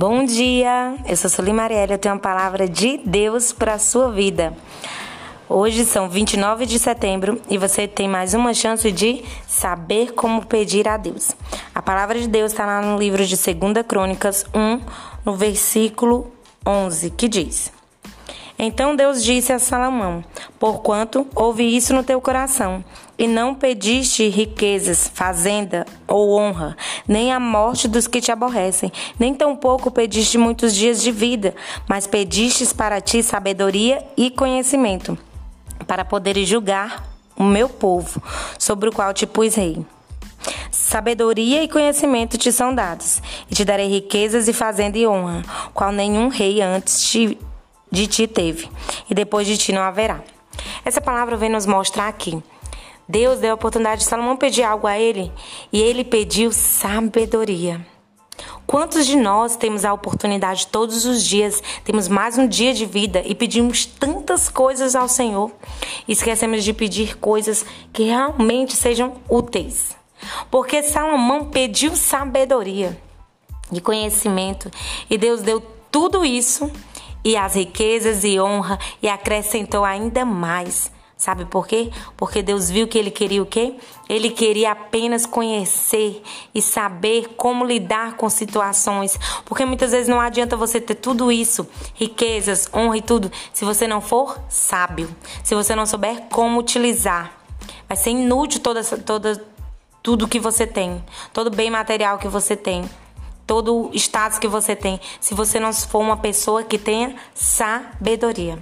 Bom dia, eu sou Sueli Marielle, eu tenho uma palavra de Deus para a sua vida. Hoje são 29 de setembro e você tem mais uma chance de saber como pedir a Deus. A palavra de Deus está lá no livro de 2 Crônicas 1, no versículo 11, que diz: Então Deus disse a Salomão: Porquanto ouvi isso no teu coração, e não pediste riquezas, fazenda ou honra, nem a morte dos que te aborrecem, nem tampouco pediste muitos dias de vida, mas pedistes para ti sabedoria e conhecimento, para poderes julgar o meu povo, sobre o qual te pus rei. Sabedoria e conhecimento te são dados, e te darei riquezas e fazenda e honra, qual nenhum rei antes de ti teve, e depois de ti não haverá. Essa palavra vem nos mostrar aqui. Deus deu a oportunidade de Salomão pedir algo a ele e ele pediu sabedoria. Quantos de nós temos a oportunidade todos os dias, temos mais um dia de vida e pedimos tantas coisas ao Senhor e esquecemos de pedir coisas que realmente sejam úteis? Porque Salomão pediu sabedoria e conhecimento e Deus deu tudo isso e as riquezas e honra e acrescentou ainda mais. Sabe por quê? Porque Deus viu que ele queria o quê? Ele queria apenas conhecer e saber como lidar com situações. Porque muitas vezes não adianta você ter tudo isso, riquezas, honra e tudo, se você não for sábio, se você não souber como utilizar. Vai ser inútil toda, toda, tudo que você tem, todo bem material que você tem todo o status que você tem, se você não for uma pessoa que tenha sabedoria.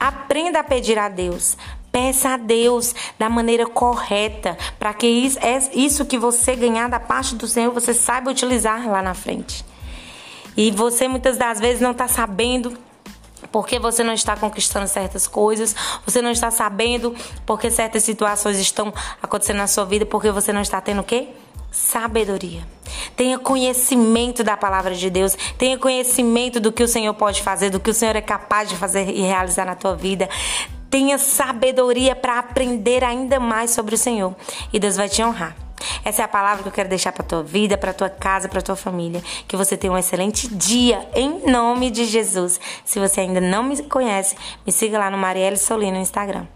Aprenda a pedir a Deus. Peça a Deus da maneira correta, para que isso que você ganhar da parte do Senhor, você saiba utilizar lá na frente. E você muitas das vezes não está sabendo porque você não está conquistando certas coisas, você não está sabendo porque certas situações estão acontecendo na sua vida, porque você não está tendo o quê? Sabedoria. Tenha conhecimento da palavra de Deus. Tenha conhecimento do que o Senhor pode fazer, do que o Senhor é capaz de fazer e realizar na tua vida. Tenha sabedoria para aprender ainda mais sobre o Senhor. E Deus vai te honrar. Essa é a palavra que eu quero deixar para tua vida, para tua casa, para tua família. Que você tenha um excelente dia em nome de Jesus. Se você ainda não me conhece, me siga lá no Marielle Solino no Instagram.